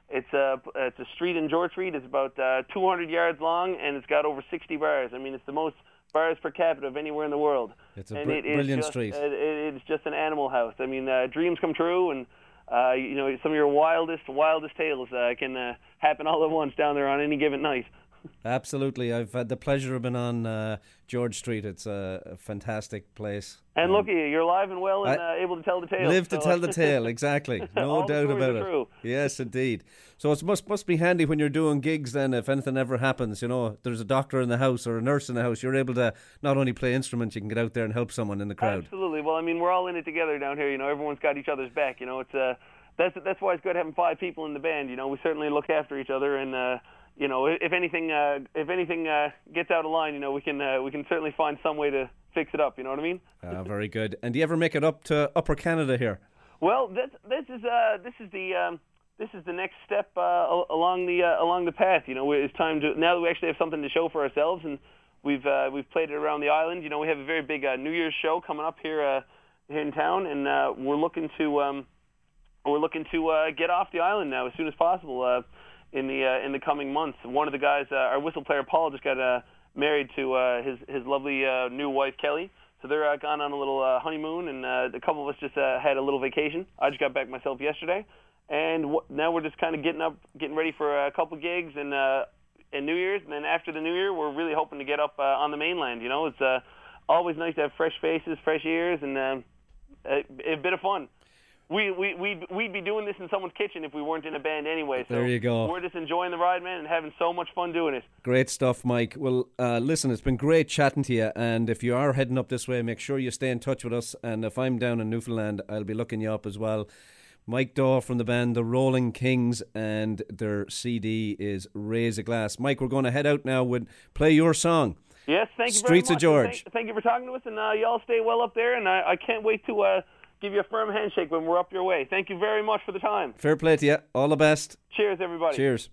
it's a it's a street in George Street. It's about uh, 200 yards long, and it's got over 60 bars. I mean, it's the most bars per capita of anywhere in the world. It's a and br- it is brilliant just, street. It, it- it's just an animal house. I mean, uh, dreams come true, and uh, you know some of your wildest wildest tales uh, can uh, happen all at once down there on any given night. Absolutely, I've had the pleasure of being on uh, George Street. It's a, a fantastic place. And look at you, you're alive and well and uh, able to tell the tale. Live to tell the tale, exactly. No doubt about it. true. Yes, indeed. So it must must be handy when you're doing gigs. Then, if anything ever happens, you know, there's a doctor in the house or a nurse in the house. You're able to not only play instruments, you can get out there and help someone in the crowd. Absolutely. Well, I mean, we're all in it together down here. You know, everyone's got each other's back. You know, it's uh, that's that's why it's good having five people in the band. You know, we certainly look after each other, and uh, you know, if anything, uh, if anything uh, gets out of line, you know, we can uh, we can certainly find some way to fix it up. You know what I mean? Ah, very good. And do you ever make it up to Upper Canada here? Well, this this is uh, this is the um, this is the next step uh, along the uh, along the path. You know, it's time to now that we actually have something to show for ourselves, and we've uh, we've played it around the island. You know, we have a very big uh, New Year's show coming up here uh, here in town, and uh, we're looking to um, we're looking to uh, get off the island now as soon as possible uh, in the uh, in the coming months. One of the guys, uh, our whistle player Paul, just got uh, married to uh, his his lovely uh, new wife Kelly. So they're uh, gone on a little uh, honeymoon, and uh, a couple of us just uh, had a little vacation. I just got back myself yesterday, and w- now we're just kind of getting up, getting ready for a couple gigs and uh, and New Year's. And then after the New Year, we're really hoping to get up uh, on the mainland. You know, it's uh, always nice to have fresh faces, fresh ears, and uh, a, a bit of fun. We we we'd, we'd be doing this in someone's kitchen if we weren't in a band anyway. So There you go. We're just enjoying the ride, man, and having so much fun doing it. Great stuff, Mike. Well, uh, listen, it's been great chatting to you. And if you are heading up this way, make sure you stay in touch with us. And if I'm down in Newfoundland, I'll be looking you up as well. Mike Dawe from the band The Rolling Kings, and their CD is Raise a Glass. Mike, we're going to head out now with play your song. Yes, thank you Streets very of George. Thank, thank you for talking to us, and uh, y'all stay well up there. And I, I can't wait to uh, give you a firm handshake when we're up your way. Thank you very much for the time. Fair play to you. All the best. Cheers, everybody. Cheers.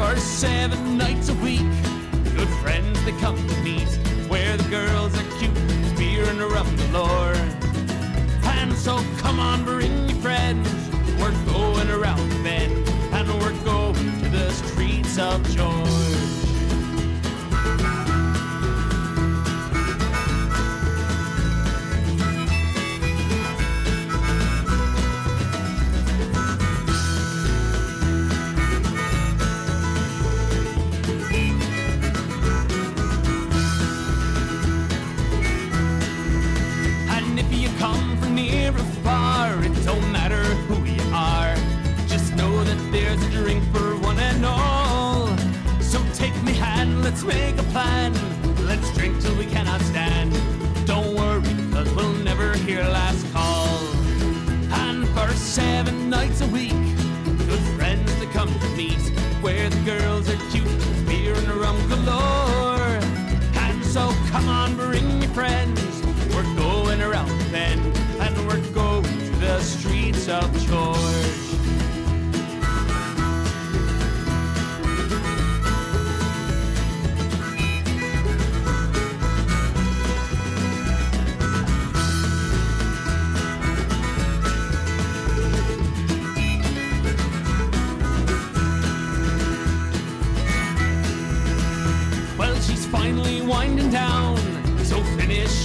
For seven nights a week, good friends they come to meet, where the girls are cute, beer and rum galore. And so come on, bring your friends. We're going around the bend, and we're going to the streets of George. Let's make a plan. Let's drink till we cannot stand. Don't worry, cause we'll never hear last call. And for seven nights a week, good friends that come to meet,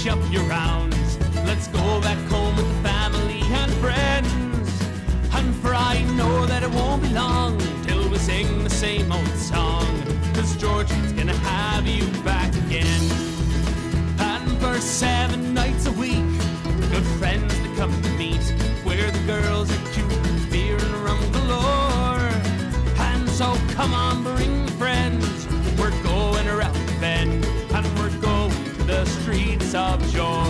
up your rounds. Let's go back home with family and friends. And for I know that it won't be long till we sing the same old song. Cause Georgie's gonna have you back again. And for seven nights a week, good friends that come to meet, where the girls are cute, beer and rum galore. And so come on, bring of George.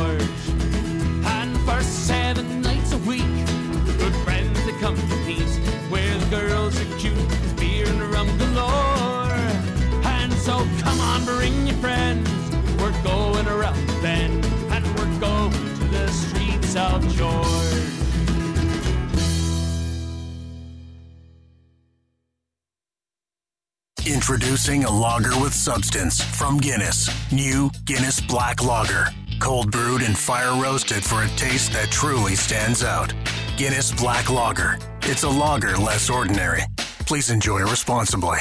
Introducing a lager with substance from Guinness. New Guinness Black Lager. Cold brewed and fire roasted for a taste that truly stands out. Guinness Black Lager. It's a lager less ordinary. Please enjoy responsibly.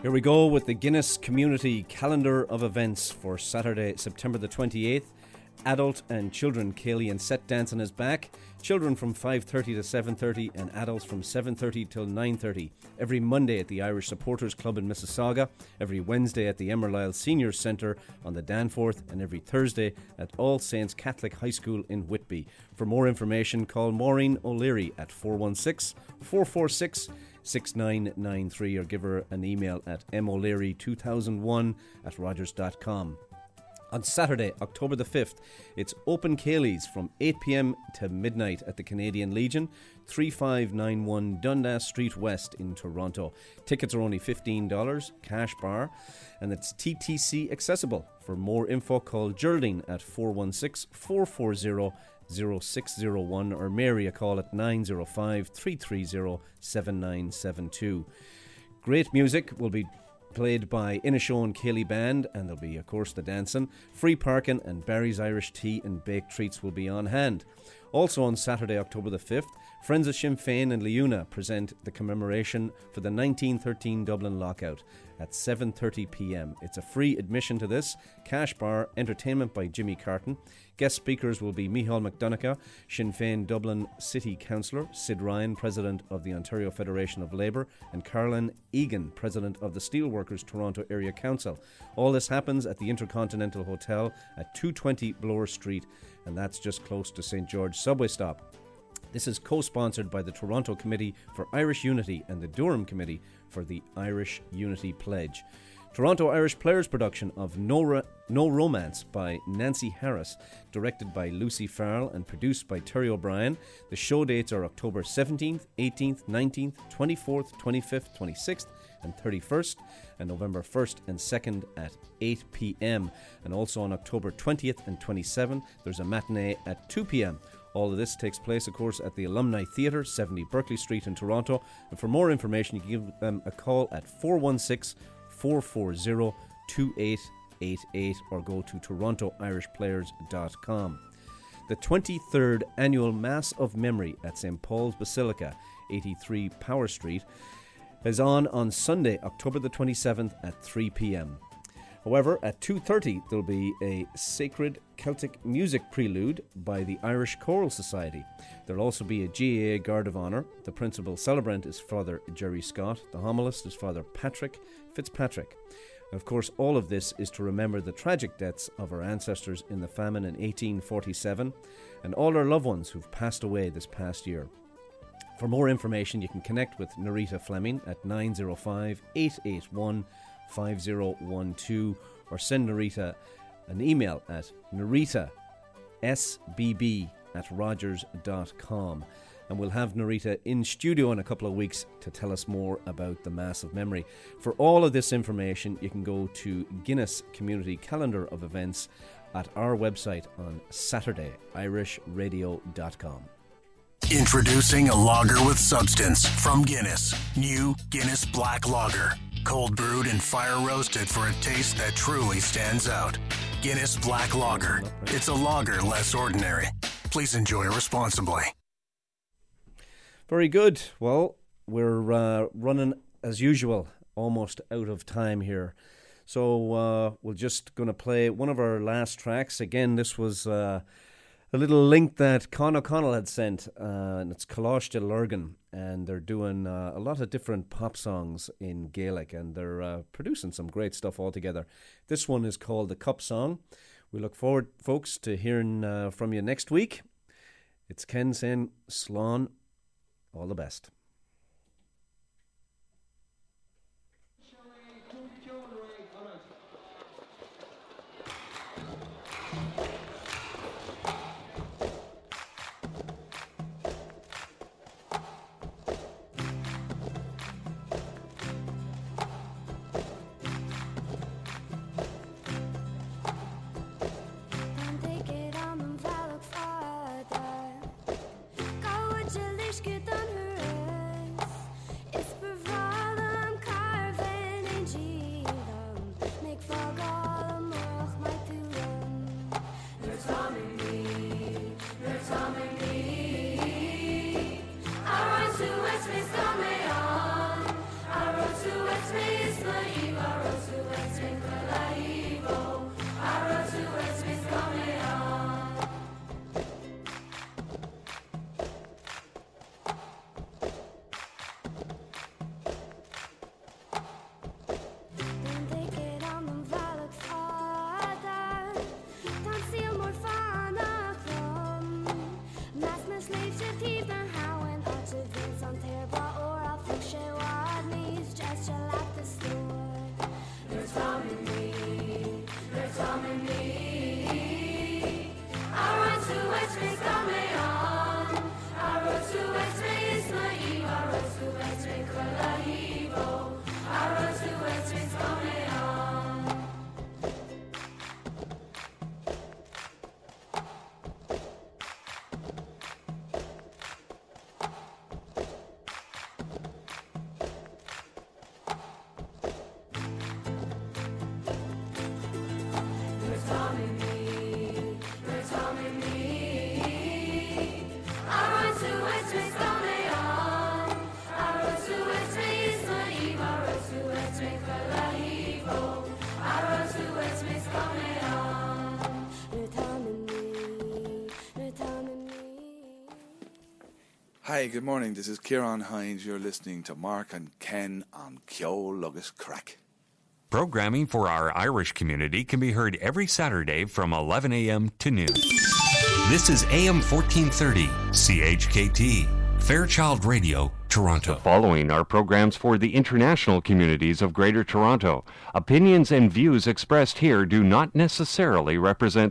Here we go with the Guinness Community Calendar of Events for Saturday, September the 28th. Adult and children Kaylee and set dance on his back. Children from 5:30 to 7:30 and adults from 7:30 till 9:30. Every Monday at the Irish Supporters Club in Mississauga, every Wednesday at the Emerlisle Seniors Centre on the Danforth, and every Thursday at All Saints Catholic High School in Whitby. For more information, call Maureen O'Leary at 416 446 6993 or give her an email at moleary2001 at rogers.com. On Saturday, October the 5th, it's Open Kayleys from 8 pm to midnight at the Canadian Legion, 3591 Dundas Street West in Toronto. Tickets are only $15, cash bar, and it's TTC accessible. For more info, call Geraldine at 416 440 0601 or Mary a call at 905 330 7972. Great music will be played by Inishowen Kelly Band, and there'll be, of course, the dancing. Free parking and Barry's Irish Tea and Baked Treats will be on hand. Also on Saturday, October the 5th, Friends of Sinn Féin and Leuna present the commemoration for the 1913 Dublin lockout at 7:30 p.m. It's a free admission to this. Cash bar, entertainment by Jimmy Carton. Guest speakers will be Michal McDonough, Sinn Féin Dublin City Councillor, Sid Ryan, President of the Ontario Federation of Labour, and Carolyn Egan, President of the Steelworkers Toronto Area Council. All this happens at the Intercontinental Hotel at 220 Bloor Street, and that's just close to St. George subway stop. This is co sponsored by the Toronto Committee for Irish Unity and the Durham Committee for the Irish Unity Pledge. Toronto Irish Players production of No, Ro- no Romance by Nancy Harris, directed by Lucy Farrell and produced by Terry O'Brien. The show dates are October 17th, 18th, 19th, 24th, 25th, 26th, and 31st, and November 1st and 2nd at 8 pm. And also on October 20th and 27th, there's a matinee at 2 pm. All of this takes place, of course, at the Alumni Theatre, 70 Berkeley Street in Toronto. And for more information, you can give them a call at 416 440 2888 or go to torontoirishplayers.com. The 23rd annual Mass of Memory at St. Paul's Basilica, 83 Power Street, is on on Sunday, October the 27th at 3 p.m. However, at 2:30 there'll be a sacred Celtic music prelude by the Irish Choral Society. There'll also be a GAA Guard of Honour. The principal celebrant is Father Jerry Scott. The homilist is Father Patrick Fitzpatrick. Of course, all of this is to remember the tragic deaths of our ancestors in the famine in 1847 and all our loved ones who've passed away this past year. For more information, you can connect with Narita Fleming at 905 881 5012 or send Narita an email at narita sbb at rogers.com. And we'll have Narita in studio in a couple of weeks to tell us more about the Mass of Memory. For all of this information, you can go to Guinness Community Calendar of Events at our website on Saturday, irishradio.com. Introducing a lager with substance from Guinness. New Guinness Black Lager. Cold brewed and fire roasted for a taste that truly stands out. Guinness Black Lager. It's a lager less ordinary. Please enjoy responsibly. Very good. Well, we're uh, running as usual, almost out of time here. So uh, we're just going to play one of our last tracks. Again, this was uh, a little link that Con O'Connell had sent, uh, and it's Coláiste Lurgan, and they're doing uh, a lot of different pop songs in Gaelic, and they're uh, producing some great stuff altogether. This one is called the Cup Song. We look forward, folks, to hearing uh, from you next week. It's Ken saying, Slán, all the best. Hi, good morning. This is Ciaran Hinds. You're listening to Mark and Ken on Ceol Agus Craic. Programming for our Irish community can be heard every Saturday from 11 a.m. to noon. This is AM 1430, CHKT, Fairchild Radio, Toronto. The following are programs for the international communities of Greater Toronto. Opinions and views expressed here do not necessarily represent